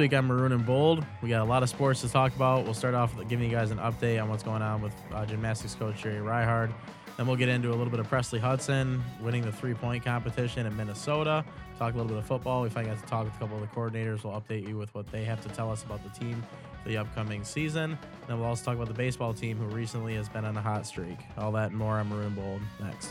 week on Maroon and Bold. We got a lot of sports to talk about. We'll start off giving you guys an update on what's going on with uh, gymnastics coach Jerry Reighard. Then we'll get into a little bit of Presley Hudson winning the three point competition in Minnesota. Talk a little bit of football. We finally got to talk with a couple of the coordinators. We'll update you with what they have to tell us about the team for the upcoming season. Then we'll also talk about the baseball team who recently has been on a hot streak. All that and more on Maroon Bold next.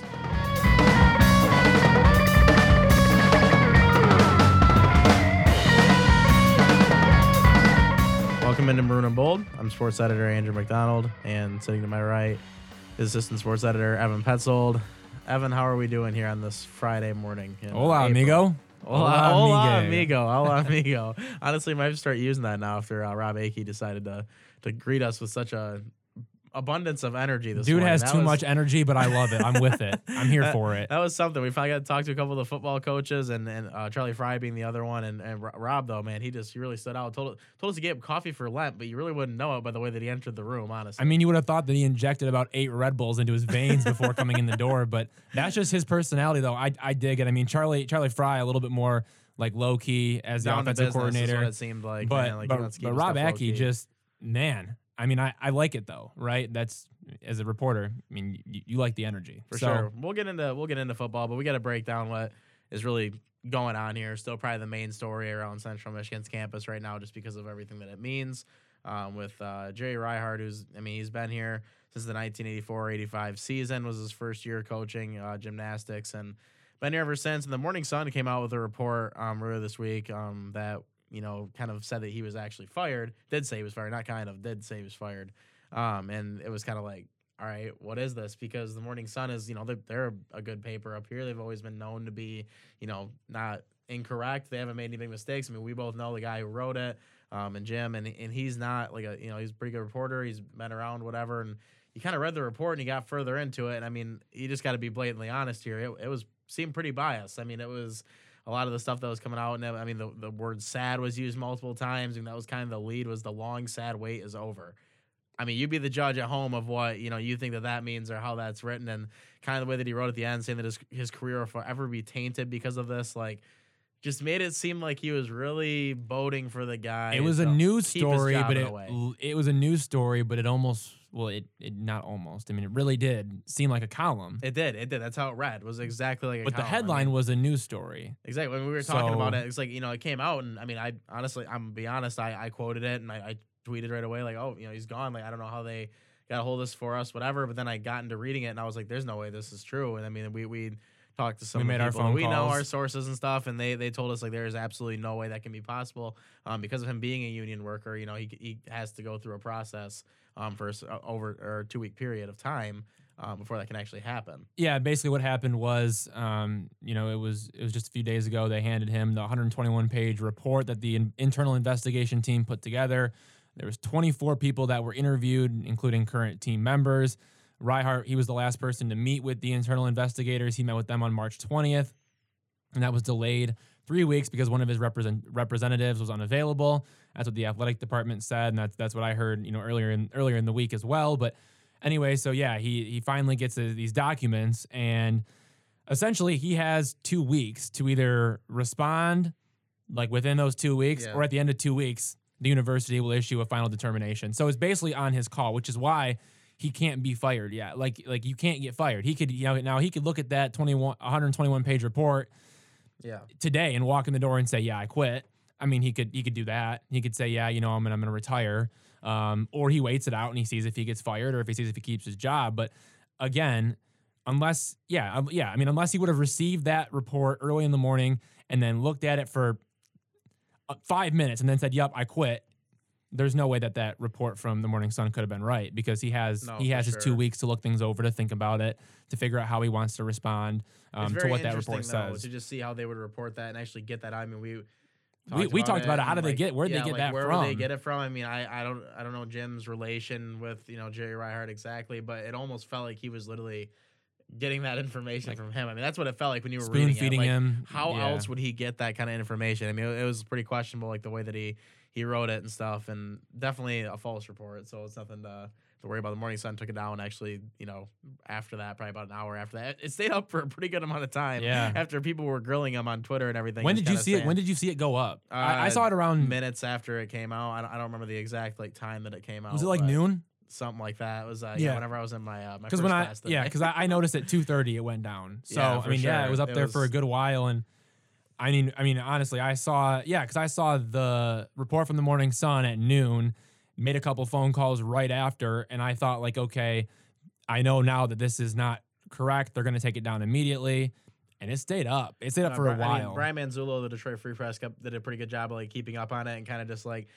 Welcome into Maroon and Bold. I'm sports editor Andrew McDonald, and sitting to my right is assistant sports editor Evan Petzold. Evan, how are we doing here on this Friday morning? in Hola, April? amigo. Hola, hola, amigo. Hola, amigo. Honestly, I might start using that now after uh, Rob Akey decided to to greet us with such a abundance of energy this Dude morning. has That too was- much energy, but I love it. I'm with it. I'm here that- for it. That was something. We finally got to talk to a couple of the football coaches, and and uh, Charlie Frye being the other one, and, and Rob though, man, he just he really stood out. Told told us to get him coffee for Lent, but you really wouldn't know it by the way that he entered the room. Honestly, I mean, you would have thought that he injected about eight Red Bulls into his veins before coming in the door, but that's just his personality, though. I, I dig it. I mean, Charlie Charlie Frye a little bit more like low key as the down offensive coordinator, it seemed like. but man. Like, but, wants to keep but Rob stuff just man. I mean, I, I like it though, right? That's as a reporter. I mean, you, you like the energy for So, sure. We'll get into we'll get into football, but we got to break down what is really going on here. Still, probably the main story around Central Michigan's campus right now, just because of everything that it means. Um, with uh, Jerry Reighard, who's I mean, he's been here since the 1984-85 season. Was his first year coaching uh, gymnastics, and been here ever since. And the Morning Sun came out with a report um, earlier this week um, that you know kind of said that he was actually fired. Did say he was fired, not kind of. Did say he was fired. Um, and it was kind of like all right, what is this? Because the Morning Sun is, you know, they're, they're a good paper up here. They've always been known to be, you know, not incorrect. They haven't made any big mistakes. I mean, we both know the guy who wrote it, um, and Jim, and and he's not like a, you know, he's a pretty good reporter. He's been around, whatever. And you kind of read the report and you got further into it. And I mean, you just got to be blatantly honest here. It, it was seemed pretty biased. I mean, it was a lot of the stuff that was coming out. And I mean, the, the word sad was used multiple times. And that was kind of the lead was the long, sad wait is over. I mean, you be the judge at home of what you know you think that that means or how that's written, and kind of the way that he wrote at the end, saying that his his career will forever be tainted because of this. Like, just made it seem like he was really voting for the guy. It was a news story, but it a way. l- it was a news story, but it almost well, it, it not almost. I mean, it really did seem like a column. It did. It did. That's how it read. It was exactly like. A but the column. I headline mean, was a news story. exactly when we were talking about it. It's like you know it came out, and I mean, I honestly, I'm gonna be honest. I I quoted it and I, I tweeted right away like, oh, you know, he's gone. Like I don't know how they got a hold of this for us, whatever. But then I got into reading it and I was like, there's no way this is true. And I mean, we we talked to some made our phone we know our sources and stuff, and they they told us like there is absolutely no way that can be possible um, because of him being a union worker. You know, he he has to go through a process um for a uh, over or two week period of time. Um, before that can actually happen. Yeah, basically what happened was, um, you know, it was it was just a few days ago they handed him the 121 page report that the in- internal investigation team put together. There was 24 people that were interviewed, including current team members. Reighard, he was the last person to meet with the internal investigators. He met with them on March 20th, and that was delayed three weeks because one of his represent- representatives was unavailable. That's what the athletic department said, and that's that's what I heard, you know, earlier in earlier in the week as well. But anyway, so yeah, he he finally gets the- these documents, and essentially he has two weeks to either respond, like within those two weeks, Yeah. or at the end of two weeks, the university will issue a final determination. So it's basically on his call, which is why he can't be fired yet. Like like you can't get fired. He could you know now he could look at that 21 121 page report Yeah. today and walk in the door and say, "Yeah, I quit." I mean, he could he could do that. He could say, "Yeah, you know, I'm gonna I'm gonna retire," um, or he waits it out and he sees if he gets fired or if he sees if he keeps his job. But again, unless yeah um, yeah, I mean, unless he would have received that report early in the morning and then looked at it for uh, five minutes and then said, "Yep, I quit." There's no way that that report from the Morning Sun could have been right because he has No, he has his two weeks to look things over, to think about it, to figure out how he wants to respond um, to what that report though, says. to just see how they would report that and actually get that. I mean, we We- we talked about it. How did they get- where'd they get like, that where would they get it from? I mean, I, I don't I don't know Jim's relation with you know Jerry Reighard exactly, but it almost felt like he was literally getting that information from him. I mean, that's what it felt like when you were Spoon reading feeding it. Like, him. How yeah. else would he get that kind of information? I mean, it, it was pretty questionable, like the way that he he wrote it and stuff, and definitely a false report. So it's nothing to to worry about. The Morning Sun took it down actually, you know, after that, probably about an hour after that. It stayed up for a pretty good amount of time. Yeah. After people were grilling him on Twitter and everything. When did you see it? When did you see it go up? I, I Uh, saw it around. minutes after it came out. I don't, I don't remember the exact like time that it came out. Was it like noon? Something like that. It was uh, yeah. Yeah. Whenever I was in my uh, my first when I class yeah, because I, I noticed at two thirty it went down. So Yeah, I mean, yeah, it was up It there for a good while, and I mean, I mean, honestly, I saw yeah, because I saw the report from the Morning Sun at noon, made a couple phone calls right after, and I thought like, okay, I know now that this is not correct. They're gonna take it down immediately, and it stayed up. It stayed up Uh, for a I mean, while. Brian Manzullo, the Detroit Free Press, kept, did a pretty good job of like keeping up on it and kind of just like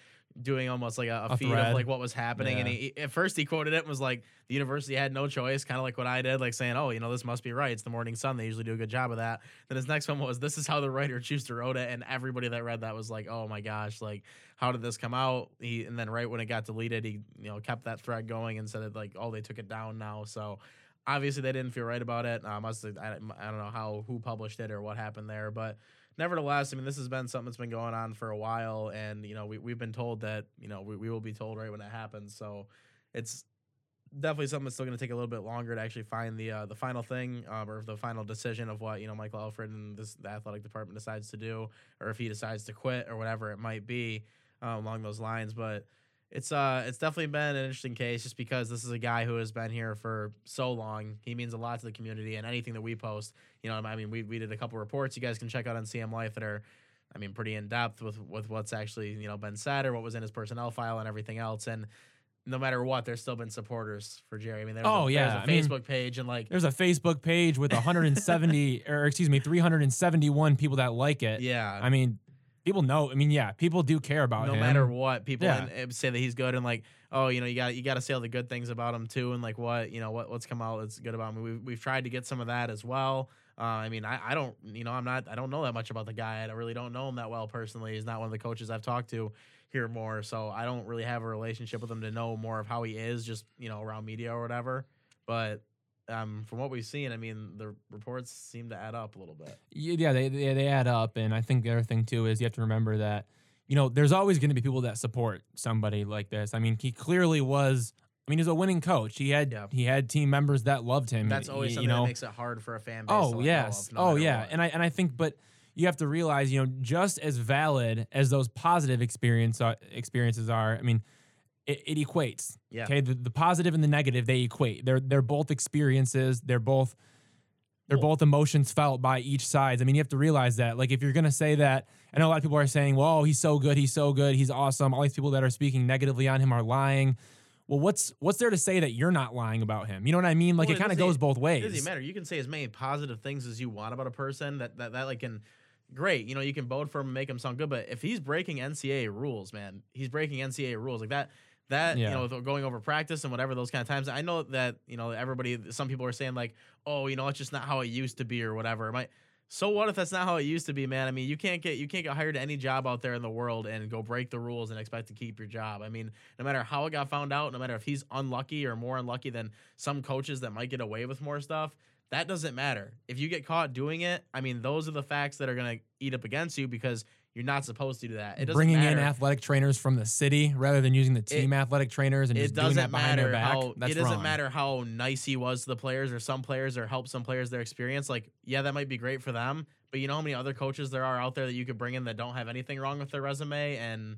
doing almost like a, a A feed thread. of like what was happening. And he, at first he quoted it and was like, "The university had no choice," kind of like what I did, like saying, "Oh, you know, this must be right. It's the Morning Sun. They usually do a good job of that." Then his next one was, "This is how the writer Schuster wrote it," and everybody that read that was like, "Oh my gosh, like how did this come out?" He and then right when it got deleted, he you know kept that thread going and said that like, "Oh, they took it down now." So obviously they didn't feel right about it. Um, must I, I don't know how who published it or what happened there, but nevertheless, I mean this has been something that's been going on for a while, and you know we we've been told that you know we, we will be told right when it happens. So it's definitely something that's still going to take a little bit longer to actually find the uh, the final thing um, or the final decision of what you know Michael Alford and this the athletic department decides to do, or if he decides to quit or whatever it might be uh, along those lines, but it's uh it's definitely been an interesting case just because this is a guy who has been here for so long. He means a lot to the community and anything that we post. You know, I mean, we we did a couple reports you guys can check out on CM Life that are, I mean, pretty in depth with with what's actually you know been said or what was in his personnel file and everything else. And no matter what, there's still been supporters for Jerry. I mean, there's Oh, a, yeah, there's a I mean- Facebook page and like There's a Facebook page with 170 or excuse me, 371 people that like it. yeah, I mean, people know. I mean, yeah, people do care about no him. No matter what people Yeah. say that he's good and like oh you know you got you got to say all the good things about him too and like what you know what what's come out that's good about him we've, we've tried to get some of that as well uh, I mean I, I don't you know I'm not I don't know that much about the guy I really don't know him that well personally he's not one of the coaches I've talked to here more so I don't really have a relationship with him to know more of how he is just you know around media or whatever but um, from what we've seen I mean the reports seem to add up a little bit yeah, they, they they add up, and I think the other thing too is you have to remember that you know there's always going to be people that support somebody like this. I mean, he clearly was. I mean, he's a winning coach. He had Yeah. he had team members that loved him. that's always you something know, that makes it hard for a fan base to Oh yes. no oh yeah. what. And I and I think, but you have to realize, you know, just as valid as those positive experience uh, experiences are. I mean, it, it equates. Yeah. Okay. The, the positive and the negative they equate. They're they're both experiences. They're both they're both emotions felt by each side. I mean, you have to realize that. Like, if you're gonna say that, I know a lot of people are saying, "Well, oh, he's so good, he's so good, he's awesome." All these people that are speaking negatively on him are lying. Well, what's what's there to say that you're not lying about him? You know what I mean? Like, Well, it it kind of goes both ways. It doesn't matter. You can say as many positive things as you want about a person that that, that like can great. You know, you can vote for him and make him sound good, but if he's breaking NCAA rules, man, he's breaking NCAA rules like that. That Yeah. you know, going over practice and whatever those kind of times. I know that you know everybody. Some people are saying like, oh, you know, it's just not how it used to be or whatever. So what if that's not how it used to be, man? I mean, you can't get you can't get hired to any job out there in the world and go break the rules and expect to keep your job. I mean, no matter how it got found out, no matter if he's unlucky or more unlucky than some coaches that might get away with more stuff, that doesn't matter. If you get caught doing it, I mean, those are the facts that are going to eat up against you because you're not supposed to do that. It doesn't bringing matter. in athletic trainers from the city rather than using the team athletic trainers and it just doing that behind their matter back. how That's it doesn't wrong. matter how nice he was to the players or some players or help some players their experience. Like, yeah, that might be great for them, but you know how many other coaches there are out there that you could bring in that don't have anything wrong with their resume and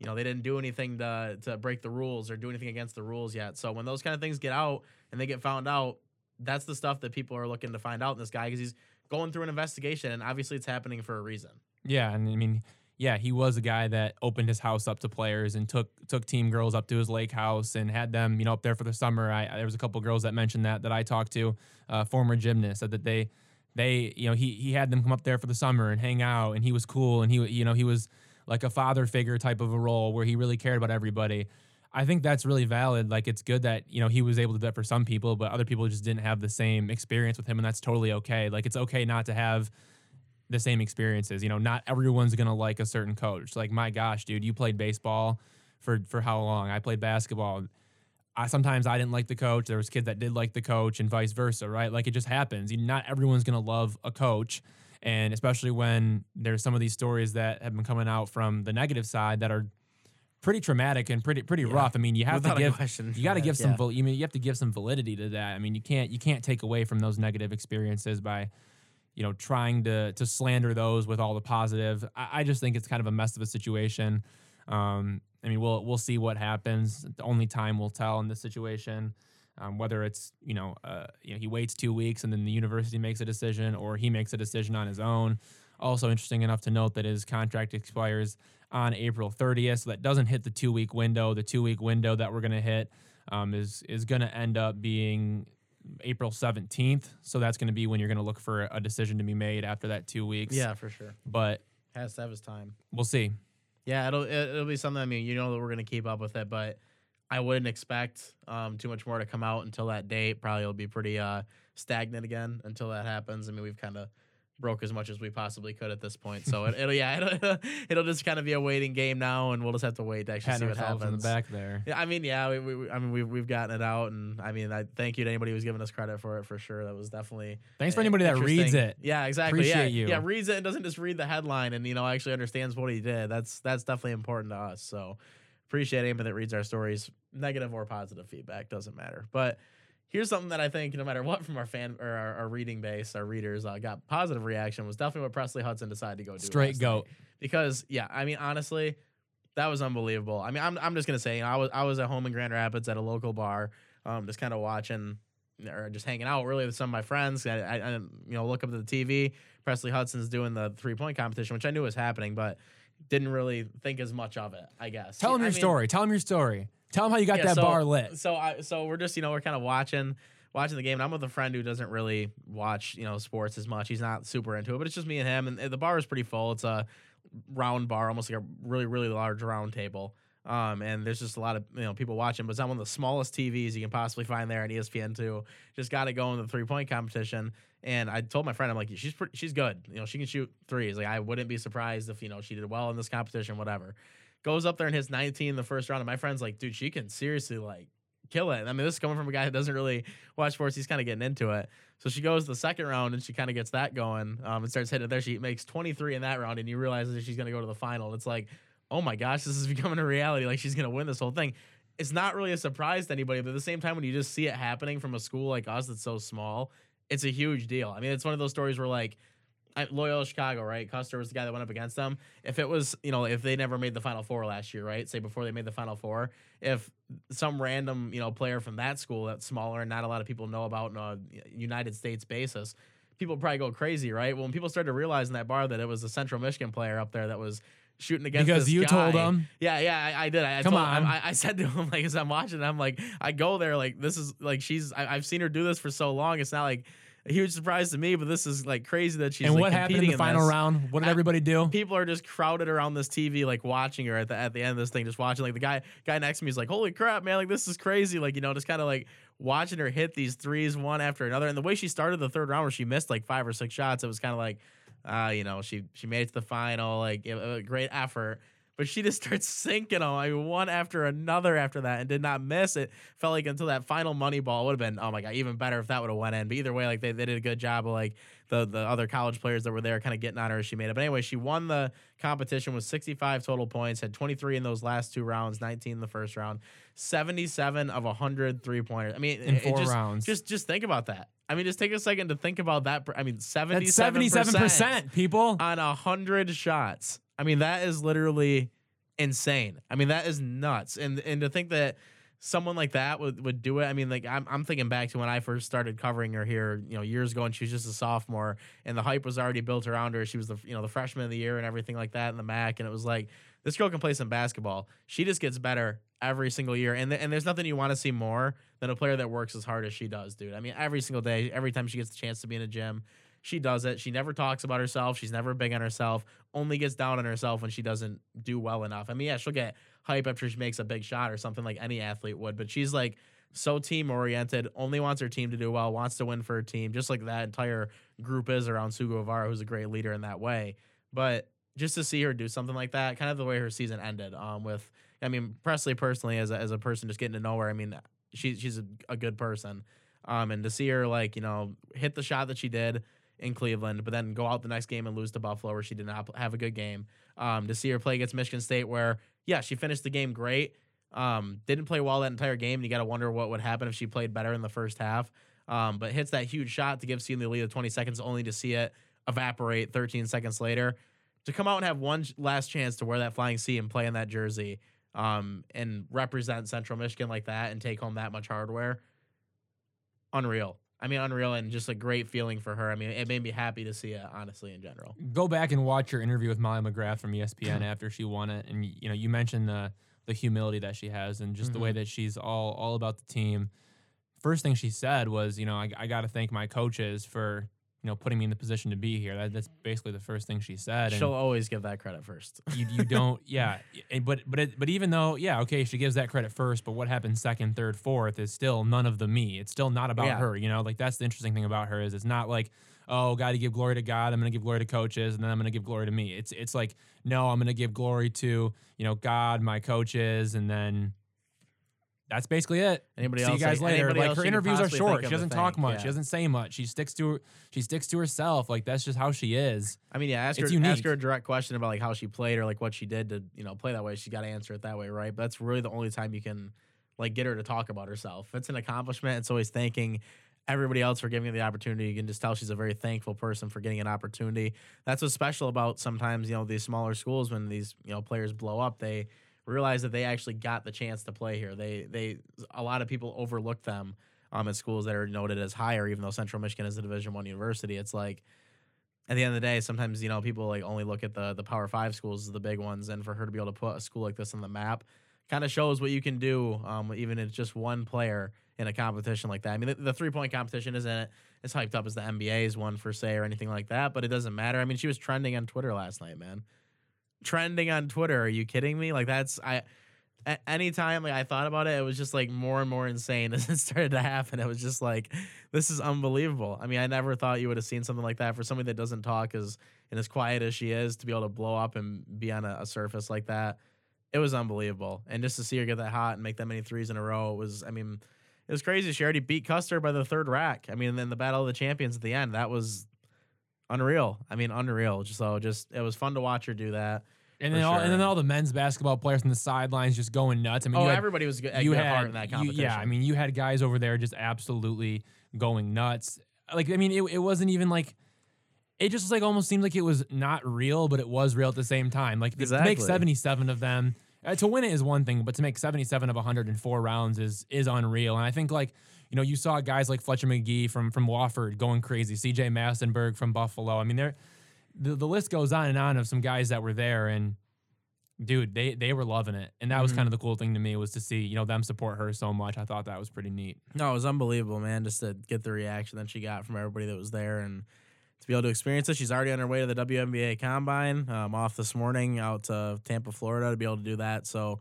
you know they didn't do anything to to break the rules or do anything against the rules yet. So when those kind of things get out and they get found out, that's the stuff that people are looking to find out in this guy because he's going through an investigation and obviously it's happening for a reason. Yeah, and I mean, yeah, he was a guy that opened his house up to players and took took team girls up to his lake house and had them, you know, up there for the summer. I there was a couple girls that mentioned that that I talked to, uh, former gymnasts, said that they they you know he he had them come up there for the summer and hang out and he was cool and he you know he was like a father figure type of a role where he really cared about everybody. I think that's really valid. Like it's good that you know he was able to do that for some people, but other people just didn't have the same experience with him, and that's totally okay. Like it's okay not to have the same experiences. You know, not everyone's gonna like a certain coach. Like my gosh, dude, you played baseball for for how long? I played basketball. I sometimes I didn't like the coach. There was kids that did like the coach, and vice versa, right? Like it just happens. You, not everyone's gonna love a coach, and especially when there's some of these stories that have been coming out from the negative side that are pretty traumatic and pretty pretty Yeah. rough. I mean, you have Without to give you got to Yeah, give some val- you mean you have to give some validity to that. I mean, you can't you can't take away from those negative experiences by you know trying to to slander those with all the positive. I, I just think it's kind of a mess of a situation. Um, I mean, we'll we'll see what happens. The only time will tell in this situation. Um, whether it's you know uh, you know he waits two weeks and then the university makes a decision or he makes a decision on his own. Also interesting enough to note that his contract expires on April 30th, so that doesn't hit the two week window. The two week window that we're going to hit um, is is going to end up being April 17th. So that's going to be when you're going to look for a decision to be made after that two weeks. Yeah, for sure. but Has to have his time. we'll see. Yeah, it'll it, it'll be something. I mean, you know that we're gonna keep up with it, but I wouldn't expect um, too much more to come out until that date. Probably it'll be pretty uh, stagnant again until that happens. I mean, we've kind of broke as much as we possibly could at this point. So it, it'll yeah, it'll, it'll just kind of be a waiting game now, and we'll just have to wait to actually see Patting what happens. in the back there. Yeah, I mean, yeah, we, we, I mean, we've we've gotten it out, and I mean, I thank you to anybody who's given us credit for it for sure. That was definitely Thanks for anybody that reads it. Yeah, exactly. yeah, Appreciate you. yeah, reads it and doesn't just read the headline and you know actually understands what he did. That's that's definitely important to us. So appreciate anybody that reads our stories, negative or positive feedback doesn't matter. But here's something that I think no matter what from our fan or our, our reading base, our readers uh, got positive reaction was definitely what Presley Hudson decided to go do. Straight goat. because yeah, I mean honestly. That was unbelievable. I mean, I'm, I'm just gonna say, you know, I was I was at home in Grand Rapids at a local bar, um, just kind of watching or just hanging out really with some of my friends. I, I, I you know look up to the TV. Presley Hudson's doing the three point competition, which I knew was happening, but didn't really think as much of it. I guess. Tell him I your mean, story. Tell him your story. Tell him how you got yeah, that so- bar lit. So I so we're just you know we're kind of watching watching the game. And I'm with a friend who doesn't really watch you know sports as much. He's not super into it, but it's just me and him. And the bar is pretty full. It's a round bar, almost like a really really large round table. Um, and there's just a lot of you know people watching, but it's on one of the smallest TVs you can possibly find there on ESPN two. Just got to go in the three point competition. And I told my friend, I'm like, she's pretty, she's good. You know, she can shoot threes. Like I wouldn't be surprised if you know she did well in this competition, whatever. Goes up there and hits 19 in the first round, and my friend's like, dude, she can seriously like kill it. I mean, this is coming from a guy who doesn't really watch sports. He's kind of getting into it. So she goes the second round and she kind of gets that going um, and starts hitting it there. She makes 23 in that round, and you realize that she's going to go to the final. It's like, oh my gosh, this is becoming a reality. Like she's going to win this whole thing. It's not really a surprise to anybody, but at the same time, when you just see it happening from a school like us that's so small, it's a huge deal. I mean, it's one of those stories where like, Loyola Chicago, right? Custer was the guy that went up against them. If it was, you know, if they never made the Final Four last year, right? Say before they made the Final Four, if some random, you know, player from that school that's smaller and not a lot of people know about on a United States basis, people probably go crazy, right? Well, when people started to realize in that bar that it was a Central Michigan player up there that was shooting against Because you told guy. him. Yeah, yeah, I, I did. I, I Come told him- on. I, I said to him like as I'm watching, I'm like, I go there like this is like she's. I, I've seen her do this for so long. It's not like a huge surprise to me, but this is like crazy that she's. and like, what happened in the final this. round? What did I- everybody do? People are just crowded around this TV, like watching her at the at the end of this thing, just watching. Like the guy guy next to me is like, "Holy crap, man! Like this is crazy!" Like you know, just kind of like watching her hit these threes one after another. And the way she started the third round, where she missed like five or six shots, it was kind of like, uh, you know, she she made it to the final, like a great effort. But she just starts sinking them, I mean, one after another after that, and did not miss it. Felt like until that final money ball would have been, oh my god, even better if that would have went in. But either way, like they, they did a good job of like the the other college players that were there, kind of getting on her as she made it. But anyway, she won the competition with 65 total points, had 23 in those last two rounds, 19 in the first round, 77 of 100 three pointers. I mean, In it- it four just, rounds. Just just think about that. I mean, just take a second to think about that. I mean, 77 That's seventy-seven percent, people. on a hundred shots. I mean, that is literally insane. I mean, that is nuts. And and to think that someone like that would, would do it. I mean, like I'm I'm thinking back to when I first started covering her here, you know, years ago, and she was just a sophomore, and the hype was already built around her. She was the you know the freshman of the year and everything like that in the MAC, and it was like this girl can play some basketball. She just gets better every single year, and th- and there's nothing you want to see more than a player that works as hard as she does, dude. I mean, every single day, every time she gets the chance to be in a gym. She does it. She never talks about herself. She's never big on herself. Only gets down on herself when she doesn't do well enough. I mean, yeah, she'll get hype after she makes a big shot or something like any athlete would, but she's like so team oriented, only wants her team to do well, wants to win for her team, just like that entire group is around Sugu Avara, who's a great leader in that way. But just to see her do something like that, kind of the way her season ended, um, with I mean Presley personally as a, as a person just getting to know her. I mean, she she's a, a good person, um, and to see her like you know hit the shot that she did in Cleveland, but then go out the next game and lose to Buffalo, where she did not have a good game. Um, to see her play against Michigan State, where yeah, she finished the game great. Um, didn't play well that entire game. And you got to wonder what would happen if she played better in the first half. Um, but hits that huge shot to give Seton the lead of 20 seconds, only to see it evaporate 13 seconds later. To come out and have one last chance to wear that flying C and play in that jersey um, and represent Central Michigan like that and take home that much hardware, unreal. I mean, unreal and just a great feeling for her. I mean, it made me happy to see it, honestly, in general. Go back and watch your interview with Molly McGrath from ESPN after she won it, and you know you mentioned the the humility that she has and just mm-hmm. the way mm-hmm. that she's all all about the team. First thing she said was, you know, I, I got to thank my coaches for you know, putting me in the position to be here. That, that's basically the first thing she said. She'll always give that credit first. you, you don't, yeah. Eh, but but it, but even though, yeah, okay, she gives that credit first, but what happens second, third, fourth is still none of the me. It's still not about yeah. her. You know, like that's the interesting thing about her is it's not like, oh, got to give glory to God. I'm going to give glory to coaches, and then I'm going to give glory to me. It's it's like no, I'm going to give glory to you know God, my coaches, and then that's basically it. Anybody See else? you guys later. Like her interviews are short. She doesn't talk much. Yeah. She doesn't say much. She sticks to her. She sticks to herself. Like that's just how she is. I mean, yeah. Ask it's her. Unique. Ask her a direct question about like how she played or like what she did to you know play that way. She got to answer it that way, right? But that's really the only time you can like get her to talk about herself. It's an accomplishment. It's always thanking everybody else for giving her the opportunity. You can just tell she's a very thankful person for getting an opportunity. That's what's special about sometimes you know these smaller schools when these you know players blow up. They realize that they actually got the chance to play here. They they a lot of people overlook them um, at schools that are noted as higher, even though Central Michigan is a Division One university. It's like at the end of the day, sometimes you know people like only look at the the Power Five schools the big ones, and for her to be able to put a school like this on the map kind of shows what you can do, um, even if it's just one player in a competition like that. I mean, the, the three point competition isn't it as hyped up as the NBA's one for say or anything like that, but it doesn't matter. I mean, she was trending on Twitter last night, man trending on Twitter. Are you kidding me? Like that's I. anytime like I thought about it, it was just like more and more insane as it started to happen. It was just like, this is unbelievable. I mean, I never thought you would have seen something like that for somebody that doesn't talk as and as quiet as she is to be able to blow up and be on a, a surface like that. It was unbelievable, and just to see her get that hot and make that many threes in a row was, I mean, it was crazy. She already beat Custer by the third rack. I mean, and then the battle of the champions at the end, that was unreal. I mean, unreal. So just it was fun to watch her do that. And then, all, and then all the men's basketball players on the sidelines just going nuts. I mean, oh, had, everybody was good, you had, in that competition. You, yeah, I mean, you had guys over there just absolutely going nuts. Like, I mean, it, it wasn't even like it just like almost seemed like it was not real, but it was real at the same time. Like exactly. to make 77 of them, uh, to win it is one thing, but to make 77 of 104 rounds is is unreal. And I think like you know you saw guys like Fletcher Magee from from Wofford going crazy, C.J. Massinburg from Buffalo. I mean, there the, the list goes on and on of some guys that were there and dude, they they were loving it, and that mm-hmm. was kind of the cool thing to me was to see you know them support her so much. I thought that was pretty neat. No, it was unbelievable, man. Just to get the reaction that she got from everybody that was there, and to be able to experience it. She's already on her way to the WNBA Combine. Um, off this morning out to Tampa, Florida, to be able to do that. So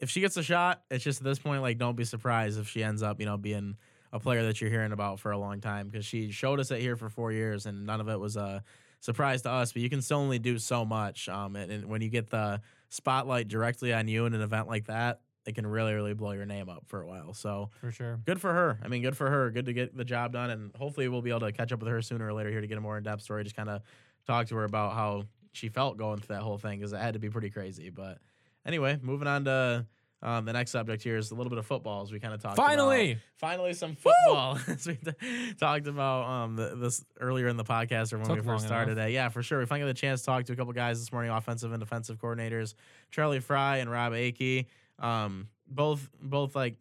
if she gets a shot, it's just at this point like don't be surprised if she ends up you know being a player that you're hearing about for a long time because she showed us it here for four years and none of it was a surprise to us. But you can still only do so much. Um, and, and when you get the spotlight directly on you in an event like that, it can really, really blow your name up for a while. So for sure, good for her. I mean, good for her. Good to get the job done, and hopefully we'll be able to catch up with her sooner or later here to get a more in depth story. Just kind of talk to her about how she felt going through that whole thing because it had to be pretty crazy. But anyway, moving on to um, the next subject here is a little bit of football, as we kind of talked. Finally, about. finally, some football. as we t- talked about um, the, this earlier in the podcast or when Took we first started enough. it. Yeah, for sure. We finally got the chance to talk to a couple guys this morning, offensive and defensive coordinators, Charlie Frye and Rob Akey. Um, both, both like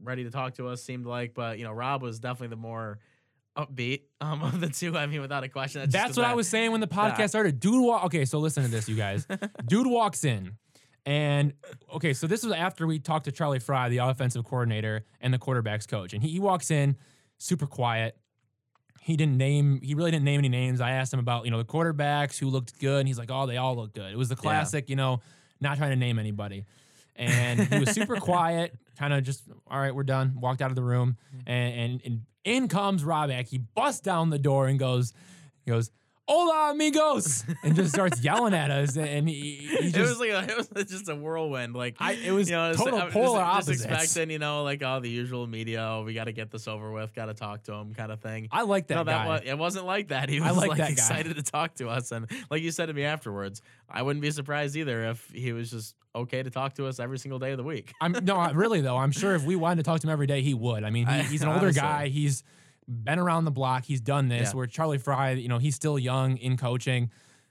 ready to talk to us. Seemed like, but you know, Rob was definitely the more upbeat um, of the two. I mean, without a question. That's, That's what that, I was saying when the podcast started. Dude, walk. Okay, so listen to this, you guys. Dude walks in. And okay, so this was after we talked to Charlie Frye, the offensive coordinator and the quarterbacks coach. And he, he walks in super quiet. He didn't name, he really didn't name any names. I asked him about, you know, the quarterbacks who looked good. And he's like, oh, they all look good. It was the classic, yeah. you know, not trying to name anybody. And he was super quiet, kind of just, all right, we're done. Walked out of the room. Mm-hmm. And, and, and in comes Rob He busts down the door and goes, he goes, "Hola, amigos," and just starts yelling at us, and he, he just, it was like a, it was just a whirlwind. Like I- it was you know, total I'm uh, polar just, opposites. Just expecting, you know, like all the usual media. Oh, we got to get this over with. Got to talk to him, kind of thing. I like that no, guy. was, it wasn't like that. He was I like like that guy. excited to talk to us, and like you said to me afterwards, I wouldn't be surprised either if he was just okay to talk to us every single day of the week. I'm no, I- really though. I'm sure if we wanted to talk to him every day, he would. I mean, he, he's an older honestly. guy. He's been around the block. He's done this. Yeah. Where Charlie Frye, you know, he's still young in coaching,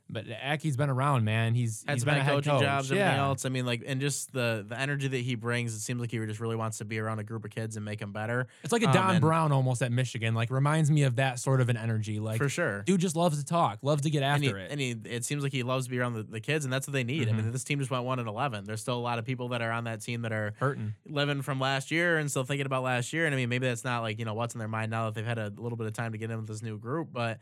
but Akey's been around, man. He's Had he's some been a head coaching coach. jobs, everything else. I mean, like, and just the the energy that he brings. It seems like he just really wants to be around a group of kids and make them better. It's like a Um, Don and- Brown almost at Michigan. Like reminds me of that sort of an energy. Like for sure. dude just loves to talk, loves to get and he, after it. and he, it seems like he loves to be around the, the kids, and that's what they need. I Mhm. mean, this team just went one and eleven. There's still a lot of people that are on that team that are Hurting. living from last year and still thinking about last year. And I mean, maybe that's not like you know what's in their mind now that they've had a little bit of time to get in with this new group, but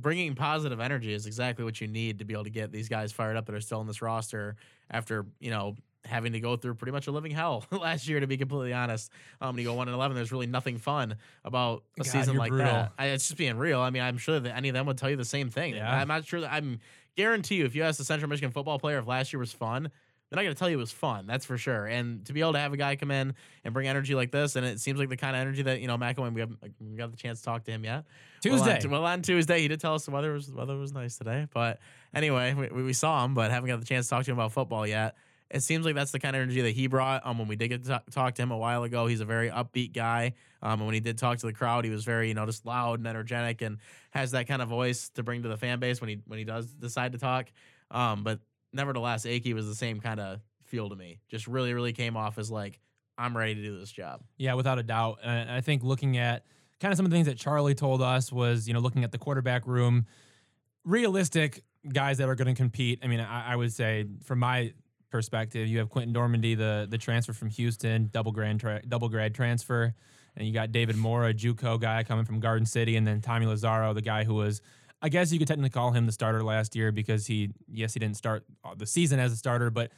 bringing positive energy is exactly what you need to be able to get these guys fired up that are still in this roster after you know having to go through pretty much a living hell last year to be completely honest um when you go 1 and 11 there's really nothing fun about a God, season like brutal. that I, it's just being real i mean i'm sure that any of them would tell you the same thing Yeah. i'm not sure that i'm guarantee you if you ask the central michigan football player if last year was fun they're not going to tell you it was fun. That's for sure. And to be able to have a guy come in and bring energy like this, and it seems like the kind of energy that you know McElwain. We haven't like, we got the chance to talk to him yet. Well, Tuesday. on, well, on Tuesday, he did tell us the weather was the weather was nice today. But anyway, we, we saw him, but haven't got the chance to talk to him about football yet. It seems like that's the kind of energy that he brought. Um, when we did get to talk, talk to him a while ago, he's a very upbeat guy. Um, and when he did talk to the crowd, he was very you know just loud and energetic, and has that kind of voice to bring to the fan base when he when he does decide to talk. Um, but nevertheless, Akey was the same kind of feel to me. Just really, really came off as like I'm ready to do this job. Yeah, without a doubt. And I think looking at kind of some of the things that Charlie told us was, you know, looking at the quarterback room, realistic guys that are going to compete. I mean, I, I would say from my perspective, you have Quentin Dormady, the the transfer from Houston, double grad tra- double grad transfer, and you got David Moore, JUCO guy coming from Garden City, and then Tommy Lazzaro, the guy who was. I guess you could technically call him the starter last year because he, yes, he didn't start the season as a starter, but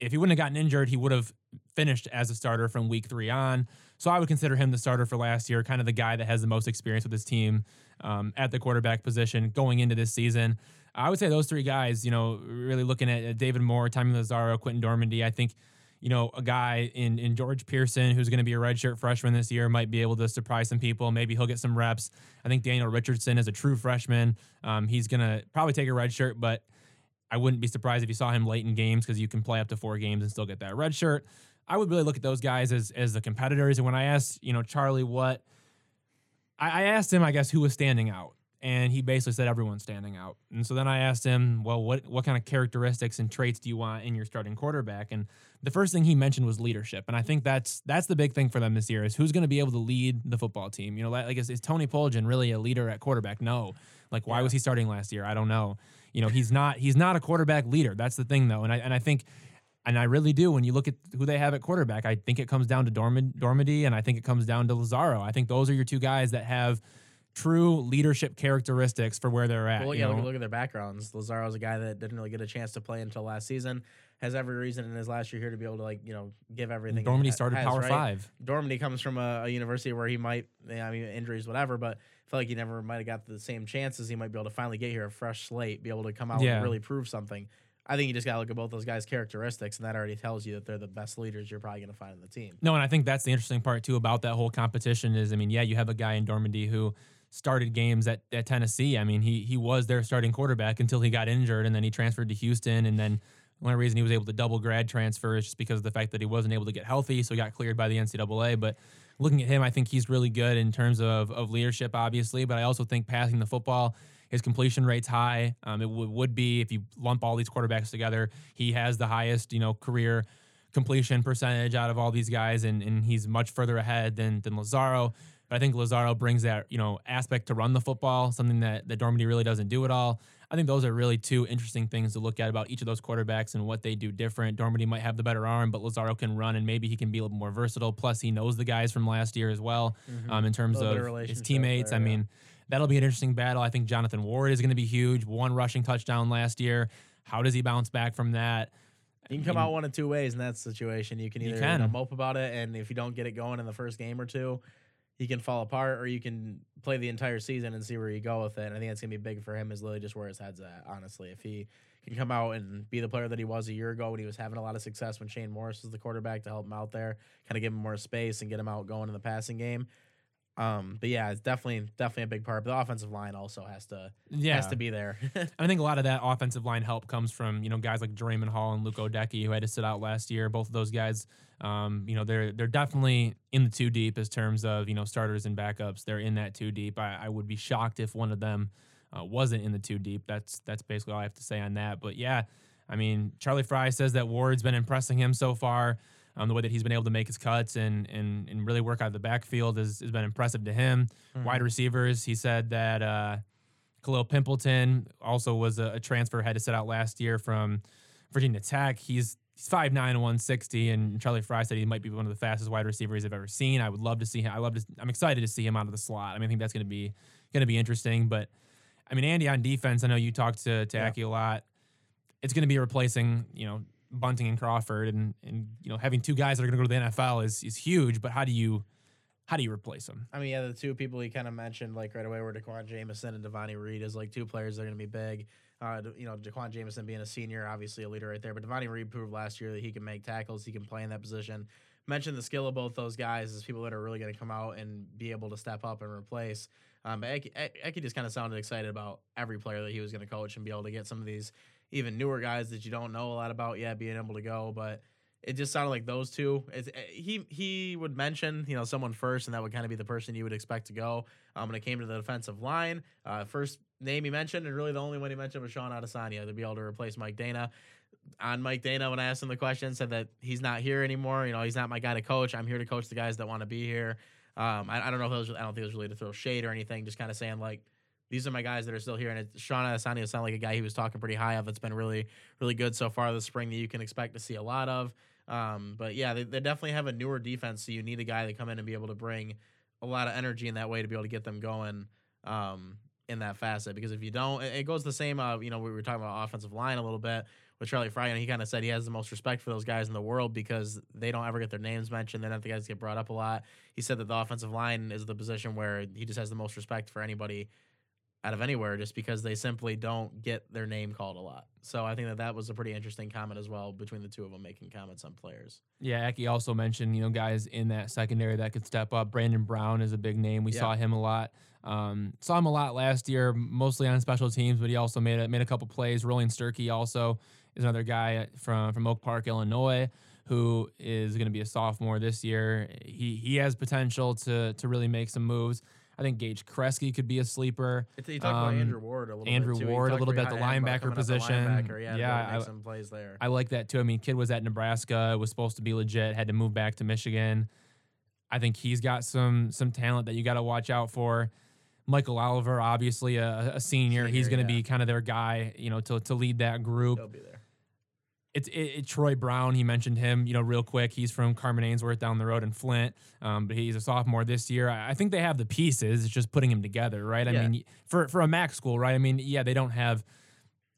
if he wouldn't have gotten injured, he would have finished as a starter from week three on. So I would consider him the starter for last year, kind of the guy that has the most experience with his team um, at the quarterback position going into this season. I would say those three guys, you know, really looking at David Moore, Tommy Lazzaro, Quentin Dormady, I think, you know, a guy in, in George Pearson who's going to be a redshirt freshman this year might be able to surprise some people. Maybe he'll get some reps. I think Daniel Richardson is a true freshman. Um, he's going to probably take a redshirt, but I wouldn't be surprised if you saw him late in games because you can play up to four games and still get that redshirt. I would really look at those guys as as the competitors. And when I asked, you know, Charlie what I, I asked him, I guess, who was standing out. And he basically said everyone's standing out. And so then I asked him, well, what what kind of characteristics and traits do you want in your starting quarterback? And the first thing he mentioned was leadership. And I think that's that's the big thing for them this year is who's going to be able to lead the football team. You know, like is, is Tony Poljan really a leader at quarterback? No. Like why Yeah. was he starting last year? I don't know. You know, he's not he's not a quarterback leader. That's the thing though. And I and I think and I really do when you look at who they have at quarterback, I think it comes down to Dormad, Dormady and I think it comes down to Lazzaro. I think those are your two guys that have true leadership characteristics for where they're at. Well, yeah, look, know? look at their backgrounds. Lazzaro's a guy that didn't really get a chance to play until last season. Has every reason in his last year here to be able to like you know give everything. Dormady started has, Power right? Five. Dormady comes from a, a university where he might, I mean, injuries, whatever, but I feel like he never might have got the same chances. He might be able to finally get here a fresh slate, be able to come out Yeah. and really prove something. I think you just got to look at both those guys' characteristics, and that already tells you that they're the best leaders you're probably going to find in the team. No, and I think that's the interesting part too about that whole competition is I mean, yeah, you have a guy in Dormady who started games at, at Tennessee. I mean, he he was their starting quarterback until he got injured and then he transferred to Houston and then the only reason he was able to double grad transfer is just because of the fact that he wasn't able to get healthy, so he got cleared by the NCAA. But looking at him, I think he's really good in terms of of leadership, obviously. But I also think passing the football, his completion rate's high. Um, it w- would be if you lump all these quarterbacks together. He has the highest, you know, career completion percentage out of all these guys, and, and he's much further ahead than than Lazzaro. But I think Lazzaro brings that you know aspect to run the football, something that that Dormady really doesn't do at all. I think those are really two interesting things to look at about each of those quarterbacks and what they do different. Dormady might have the better arm, but Lazzaro can run, and maybe he can be a little more versatile. Plus, he knows the guys from last year as well, um, in terms of of his teammates. there, I yeah. mean, that'll be an interesting battle. I think Jonathan Ward is going to be huge. One rushing touchdown last year. How does he bounce back from that? You can come I mean- out one of two ways in that situation. You can You either can. You know, mope about it, and if you don't get it going in the first game or two, he can fall apart, or you can play the entire season and see where you go with it. And I think that's gonna be big for him. Is literally just where his head's at. Honestly, if he can come out and be the player that he was a year ago when he was having a lot of success when Shane Morris was the quarterback to help him out there, kind of give him more space and get him out going in the passing game. Um, but yeah, it's definitely definitely a big part. But the offensive line also has to Yeah, has to be there. I think a lot of that offensive line help comes from you know guys like Draymond Hall and Luke Goedeke who had to sit out last year. Both of those guys, um, you know, they're they're definitely in the two deep as terms of you know starters and backups. They're in that two deep. I, I would be shocked if one of them uh, wasn't in the two deep. That's that's basically all I have to say on that. But yeah, I mean, Charlie Frye says that Ward's been impressing him so far. Um, the way that he's been able to make his cuts and and, and really work out of the backfield has, has been impressive to him. Wide receivers, he said that uh, Khalil Pimpleton also was a, a transfer, had to sit out last year from Virginia Tech. He's he's 5'9 and 160, and Charlie Frye said he might be one of the fastest wide receivers I've ever seen. I would love to see him. I love to. I'm excited to see him out of the slot. I mean, I think that's going to be going to be interesting. But I mean, Andy on defense. I know you talked to to Yeah. Akey a lot. It's going to be replacing you know Bunting and Crawford, and and you know having two guys that are going to go to the NFL is is huge. But how do you how do you replace them? I mean, yeah, the two people he kind of mentioned like right away were Daquan Jameson and Devontae Reed as like two players that are going to be big. Uh, you know, Daquan Jameson being a senior, obviously a leader right there, but Devontae Reed proved last year that he can make tackles, he can play in that position. Mentioned the skill of both those guys as people that are really going to come out and be able to step up and replace. Um, but Akey just kind of sounded excited about every player that he was going to coach and be able to get some of these even newer guys that you don't know a lot about yet being able to go. But it just sounded like those two. It's, eh, he he would mention you know someone first, and that would kind of be the person you would expect to go. Um, when it came to the defensive line, uh, first name he mentioned, and really the only one he mentioned was Sean Adesanya to be able to replace Mike Danna. On Mike Danna, when I asked him the question, said that he's not here anymore. You know, he's not my guy to coach. I'm here to coach the guys that want to be here. Um, I, I don't know if it was. I don't think it was really to throw shade or anything. Just kind of saying like. These are my guys that are still here, and it, Sean Adesanya sounded like a guy he was talking pretty high of. It's been really, really good so far this spring that you can expect to see a lot of. Um, but yeah, they, they definitely have a newer defense, so you need a guy to come in and be able to bring a lot of energy in that way to be able to get them going um, in that facet. Because if you don't, it, it goes the same. Uh, you know, we were talking about offensive line a little bit with Charlie Frye, and he kind of said he has the most respect for those guys in the world because they don't ever get their names mentioned. They're not the guys get brought up a lot. He said that the offensive line is the position where he just has the most respect for anybody out of anywhere just because they simply don't get their name called a lot. So I think that that was a pretty interesting comment as well between the two of them making comments on players. Yeah, Akey also mentioned, you know, guys in that secondary that could step up. Brandon Brown is a big name. We Yeah. saw him a lot. Um, saw him a lot last year, mostly on special teams, but he also made a, made a couple plays. Rolling Sturkey also is another guy from from Oak Park, Illinois, who is going to be a sophomore this year. He he has potential to to really make some moves. I think Gage Kresge could be a sleeper. You talked Um, about Andrew Ward a little Andrew bit. He Ward a little bit, the end about linebacker the position. linebacker. Yeah, Yeah, I- make some plays there. I like that too. I mean, kid was at Nebraska, was supposed to be legit, had to move back to Michigan. I think he's got some some talent that you got to watch out for. Michael Oliver, obviously a, a senior, he's going to yeah. be kind of their guy, you know, to to lead that group. He'll be there. It's it, it- Troy Brown. He mentioned him, you know, real quick. He's from Carman Ainsworth down the road in Flint, um, but he's a sophomore this year. I, I think they have the pieces. It's just putting him together, right? I Yeah. mean, for for a MAC school, right? I mean, yeah, they don't have,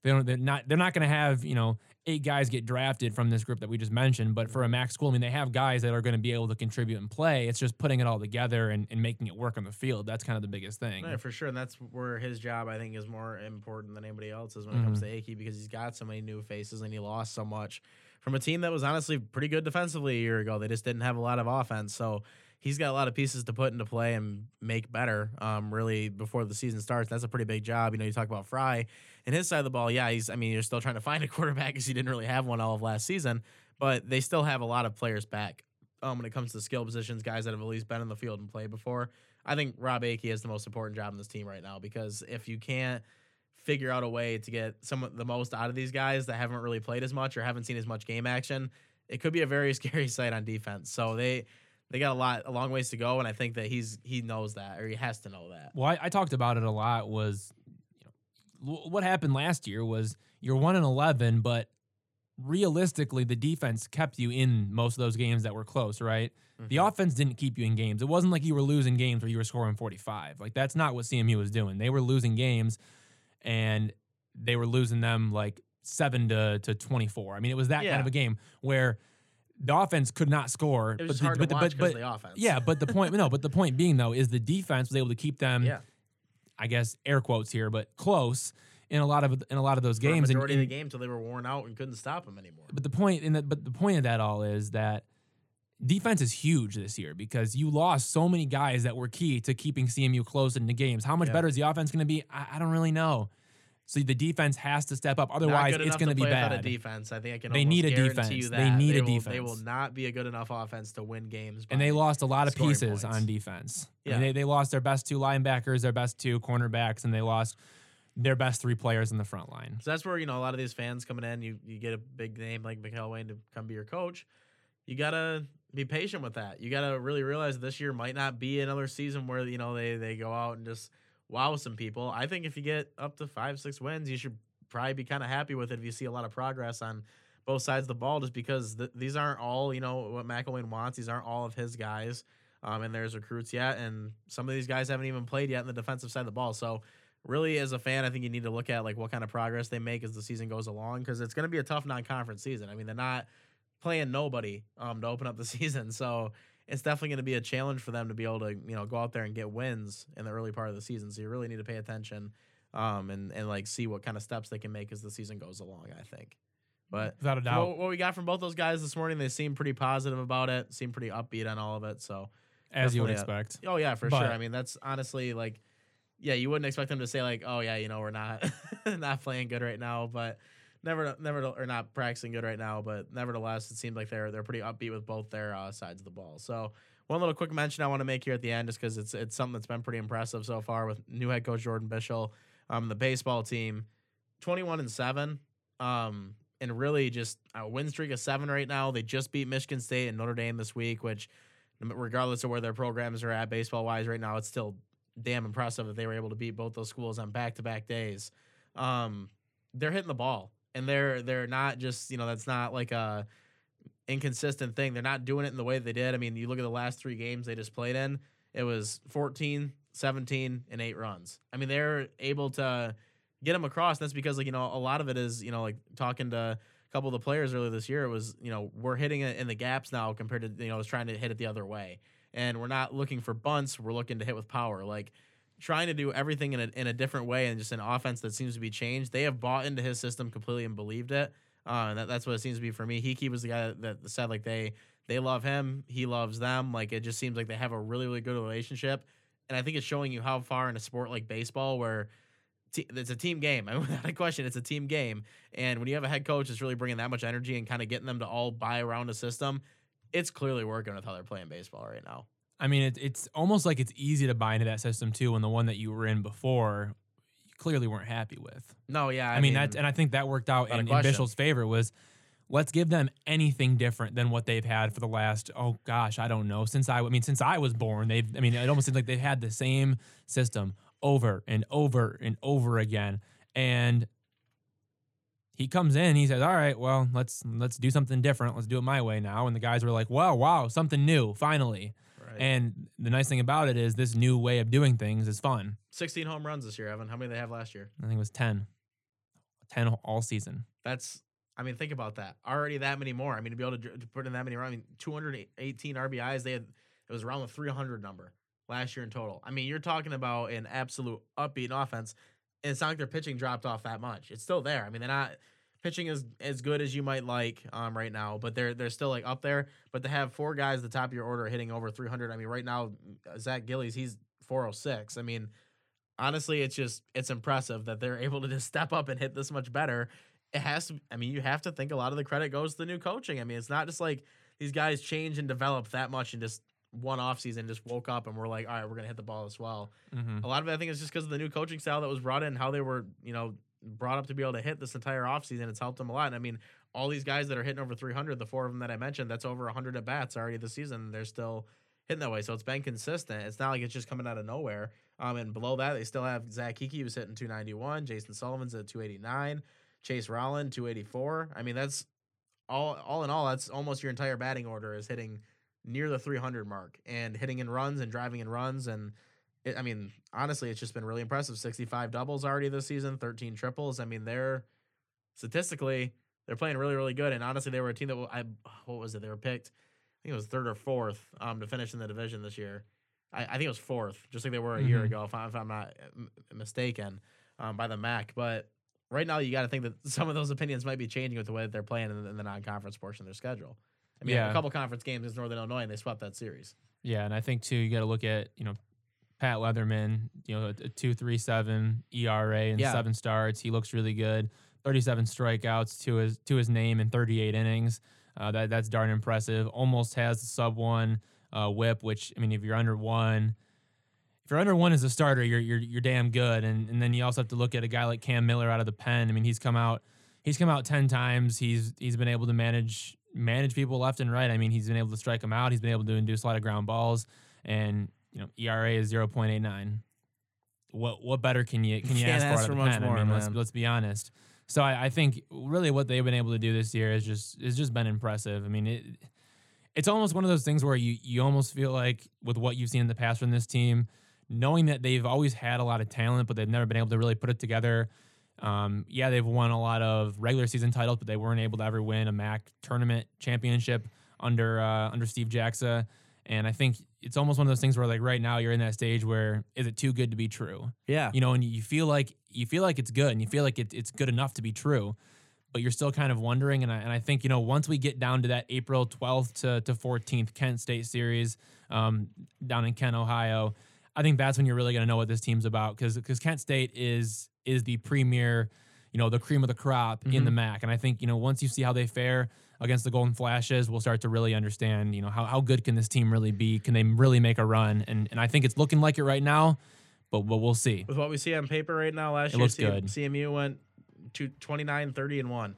they don't, they're not, they're not going to have, you know, eight guys get drafted from this group that we just mentioned. But for a max school, I mean, they have guys that are going to be able to contribute and play. It's just putting it all together and, and making it work on the field. That's kind of the biggest thing. Yeah, for sure. And that's where his job, I think, is more important than anybody else's when it comes to Akey because he's got so many new faces and he lost so much from a team that was honestly pretty good defensively a year ago. They just didn't have a lot of offense. So he's got a lot of pieces to put into play and make better um, really before the season starts. That's a pretty big job. You know, you talk about Frye and his side of the ball. Yeah, he's, I mean, you're still trying to find a quarterback because he didn't really have one all of last season, but they still have a lot of players back. Um, when it comes to skill positions, guys that have at least been in the field and played before, I think Rob Akey has the most important job in this team right now because if you can't figure out a way to get some of the most out of these guys that haven't really played as much or haven't seen as much game action, it could be a very scary sight on defense. So they they got a lot a long ways to go, and I think that he's he knows that or he has to know that. Well, I, I talked about it a lot. Was you what happened last year was you're one and eleven, but realistically, the defense kept you in most of those games that were close. Right, the Mhm. offense didn't keep you in games. It wasn't like you were losing games where you were scoring 45. Like that's not what CMU was doing. They were losing games, and they were losing them like seven to to 24. I mean, it was that kind of a game where the offense could not score. It was but the, hard but to the, watch but, but the offense. yeah, but the point no, but the point being though is the defense was able to keep them. yeah. I guess air quotes here, but close in a lot of in a lot of those For games. and- majority of the game until they were worn out and couldn't stop them anymore. but the point in that but the point of that all is that defense is huge this year because you lost so many guys that were key to keeping CMU close in the games. How much Yeah. better is the offense going to be? I, I don't really know. So the defense has to step up. Otherwise, it's going to be bad. A defense. I think I can. They need a defense. They need a will, They will not be a good enough offense to win games. and they lost a lot of pieces points. on defense. I mean, Yeah. they, they lost their best two linebackers, their best two cornerbacks, and they lost their best three players in the front line. So that's where you know a lot of these fans coming in. You you get a big name like McElwain to come be your coach. You gotta be patient with that. You gotta really realize this year might not be another season where you know they they go out and just wow some people. I think if you get up to five six wins, you should probably be kind of happy with it if you see a lot of progress on both sides of the ball. Just because th- these aren't all you know what McElwain wants. These aren't all of his guys. Um, and there's recruits yet, and some of these guys haven't even played yet in the defensive side of the ball. So really as a fan i think you need to look at like what kind of progress they make as the season goes along because it's going to be a tough non-conference season i mean they're not playing nobody um, to open up the season so it's definitely going to be a challenge for them to be able to you know go out there and get wins in the early part of the season so you really need to pay attention um, and and like see what kind of steps they can make as the season goes along i think but Without a doubt. what, what we got from both those guys this morning they seem pretty positive about it seem pretty upbeat on all of it so as you would a- expect. Oh yeah, for But- sure. I mean, that's honestly like, yeah, you wouldn't expect them to say like, oh yeah, you know, we're not not playing good right now, but never, never, or not practicing good right now, but nevertheless, it seemed like they're they're pretty upbeat with both their uh, sides of the ball. So one little quick mention I want to make here at the end, just because it's it's something that's been pretty impressive so far with new head coach Jordan Bischel, um, the baseball team, twenty one and seven, um, and really just a win streak of seven right now. They just beat Michigan State and Notre Dame this week, which regardless of where their programs are at baseball wise right now, it's still damn impressive that they were able to beat both those schools on back to back days. Um, they're hitting the ball, and they're they're not just you know that's not like a inconsistent thing. They're not doing it in the way they did. I mean, you look at the last three games they just played in. It was 14, 17, and eight runs. I mean, they're able to get them across. That's because like you know a lot of it is you know like talking to a couple of the players earlier this year. It was you know we're hitting it in the gaps now compared to you know was trying to hit it the other way, and we're not looking for bunts. We're looking to hit with power. Like trying to do everything in a, in a different way and just an offense that seems to be changed. They have bought into his system completely and believed it. Uh, that, that's what it seems to be for me. He was the guy that said like they they love him, he loves them. Like it just seems like they have a really really good relationship, and I think it's showing you how far in a sport like baseball where te- it's a team game. I mean, without a question, it's a team game. And when you have a head coach that's really bringing that much energy and kind of getting them to all buy around a system, it's clearly working with how they're playing baseball right now. I mean, it, it's almost like it's easy to buy into that system too. When the one that you were in before, you clearly weren't happy with. No, yeah, I, mean, that's and I think that worked out in, in. Bischel's favor was let's give them anything different than what they've had for the last oh gosh I don't know since I I mean since I was born they've I mean it almost seems like they've had the same system over and over and over again and he comes in he says all right well let's let's do something different let's do it my way now and the guys were like wow wow something new finally right. and the nice thing about it is this new way of doing things is fun 16 home runs this year, Evan. How many did they have last year? I think it was 10 10 all season That's, I mean, think about that. Already that many more. I mean, to be able to, to put in that many, I mean, 218 RBIs. They had, it was around the 300 number last year in total. I mean, you're talking about an absolute upbeat offense. And it's not like their pitching dropped off that much. It's still there. I mean, they're not pitching is as good as you might like um, right now, but they're they're still like up there. But to have four guys at the top of your order hitting over 300, I mean, right now Zach Gillies he's 406. I mean, honestly, it's just it's impressive that they're able to just step up and hit this much better. It has to. I mean, you have to think a lot of the credit goes to the new coaching. I mean, it's not just like these guys change and develop that much in just one off season. Just woke up and we're like, all right, we're gonna hit the ball as well. mm-hmm. A lot of it, I think, is just because of the new coaching style that was brought in, how they were, you know, brought up to be able to hit this entire offseason. It's helped them a lot. And I mean, all these guys that are hitting over 300, the four of them that I mentioned, that's over 100 at bats already this season. They're still hitting that way. So it's been consistent. It's not like it's just coming out of nowhere. Um, and below that, they still have Zach Kiki, who's hitting 291. Jason Sullivan's at 289. Chase Rowland, 284. I mean, that's all, all in all, that's almost your entire batting order is hitting near the 300 mark and hitting in runs and driving in runs. And it, I mean, honestly, it's just been really impressive. 65 doubles already this season, 13 triples. I mean, they're statistically They're playing really, really good. And honestly, they were a team that I what was it? They were picked. I think it was third or fourth um, to finish in the division this year. I, I think it was fourth, just like they were a year Mhm. ago, if, I, if I'm not m- mistaken, um, by the MAC. But right now, you got to think that some of those opinions might be changing with the way that they're playing in the, in the non-conference portion of their schedule. I mean, Yeah. a couple conference games against Northern Illinois, and they swept that series. Yeah, and I think too you got to look at you know Pat Leatherman, you know a, a two three seven ERA and Yeah. seven starts. He looks really good. Thirty seven strikeouts to his to his name in thirty eight innings. Uh, that that's darn impressive. Almost has the sub one uh, whip, which I mean if you're under one. If you're under one as a starter, you're you're you're damn good, and and then you also have to look at a guy like Cam Miller out of the pen. I mean, he's come out, he's come out ten times. He's he's been able to manage manage people left and right. I mean, he's been able to strike them out. He's been able to induce a lot of ground balls, and you know, ERA is zero point eight nine. What what better can you can you Can't ask, ask for for out of the much pen? more, I mean, let's let's be honest. So I, I think really what they've been able to do this year is just is just been impressive. I mean, it it's almost one of those things where you you almost feel like with what you've seen in the past from this team, knowing that they've always had a lot of talent, but they've never been able to really put it together. Um, yeah, they've won a lot of regular season titles, but they weren't able to ever win a MAC tournament championship under uh, under Steve Jackson. And I think it's almost one of those things where like right now you're in that stage where is it too good to be true? Yeah. you know, and you feel like you feel like it's good, and you feel like it, it's good enough to be true, but you're still kind of wondering. And I, and I think you know once we get down to that April 12th to, to 14th Kent State series um, down in Kent, Ohio, I think that's when you're really going to know what this team's about because because Kent State is is the premier, you know, the cream of the crop in the MAC, and I think you know once you see how they fare against the Golden Flashes, we'll start to really understand, you know, how, how good can this team really be? Can they really make a run? And and I think it's looking like it right now, but but we'll see. With what we see on paper right now, last It year, looks C- good. CMU went to 29, 30, and 1.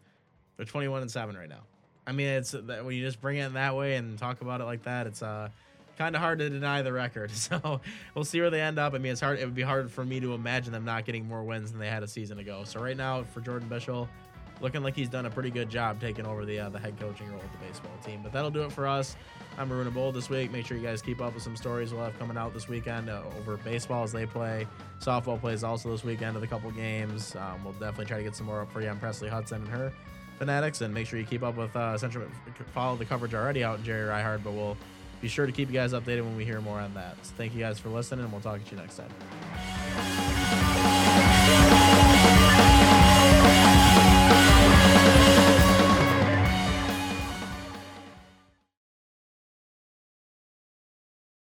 They're 21 and 7 right now. I mean, it's that when you just bring it in that way and talk about it like that, it's uh, kind of hard to deny the record. So we'll see where they end up. I mean, it's hard. It would be hard for me to imagine them not getting more wins than they had a season ago. So right now, for Jordan Bischel, looking like he's done a pretty good job taking over the uh, the head coaching role with the baseball team. But that'll do it for us. I'm Maruna Bold this week. Make sure you guys keep up with some stories we'll have coming out this weekend uh, over baseball as they play. Softball plays also this weekend with a couple games. Um, we'll definitely try to get some more up for you on Presley Hudson and her fanatics. And make sure you keep up with uh, Central. Follow the coverage already out in Jerry Reighard, but we'll be sure to keep you guys updated when we hear more on that. So thank you guys for listening, and we'll talk to you next time.